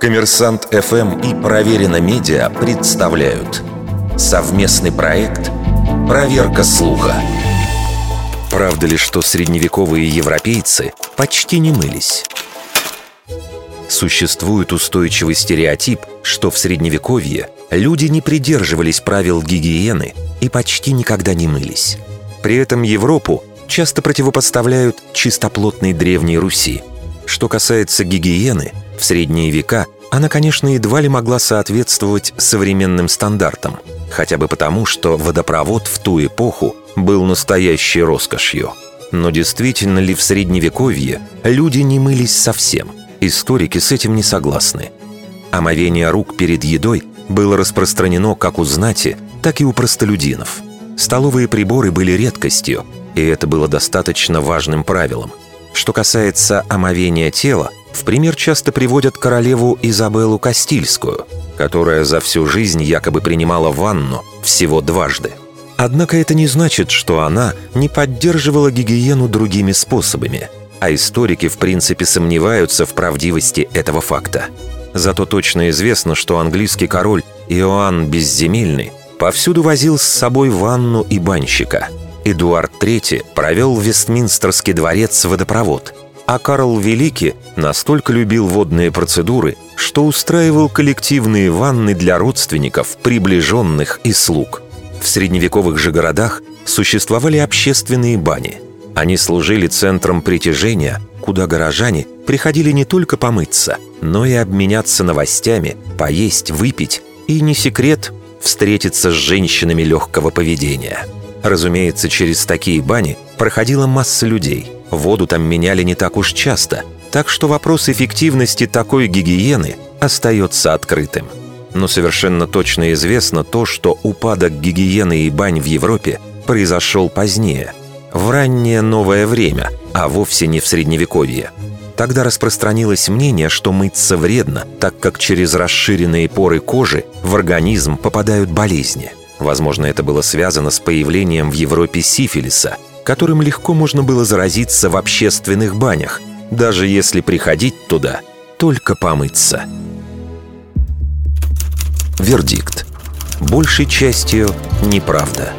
Коммерсант ФМ и Проверено Медиа представляют совместный проект «Проверка слуха». Правда ли, что средневековые европейцы почти не мылись? Существует устойчивый стереотип, что в Средневековье люди не придерживались правил гигиены и почти никогда не мылись. При этом Европу часто противопоставляют чистоплотной Древней Руси. Что касается гигиены, в средние века она, конечно, едва ли могла соответствовать современным стандартам, хотя бы потому, что водопровод в ту эпоху был настоящей роскошью. Но действительно ли в Средневековье люди не мылись совсем? Историки с этим не согласны. Омовение рук перед едой было распространено как у знати, так и у простолюдинов. Столовые приборы были редкостью, и это было достаточно важным правилом. Что касается омовения тела, в пример часто приводят королеву Изабеллу Кастильскую, которая за всю жизнь якобы принимала ванну всего дважды. Однако это не значит, что она не поддерживала гигиену другими способами, а историки в принципе сомневаются в правдивости этого факта. Зато точно известно, что английский король Иоанн Безземельный повсюду возил с собой ванну и банщика. Эдуард III провел в Вестминстерский дворец водопровод – а Карл Великий настолько любил водные процедуры, что устраивал коллективные ванны для родственников, приближенных и слуг. В средневековых же городах существовали общественные бани. Они служили центром притяжения, куда горожане приходили не только помыться, но и обменяться новостями, поесть, выпить и, не секрет, встретиться с женщинами легкого поведения. Разумеется, через такие бани проходила масса людей – Воду там меняли не так уж часто, так что вопрос эффективности такой гигиены остается открытым. Но совершенно точно известно то, что упадок гигиены и бань в Европе произошел позднее, в раннее новое время, а вовсе не в Средневековье. Тогда распространилось мнение, что мыться вредно, так как через расширенные поры кожи в организм попадают болезни. Возможно, это было связано с появлением в Европе сифилиса, которым легко можно было заразиться в общественных банях, даже если приходить туда только помыться. Вердикт. Большей частью неправда.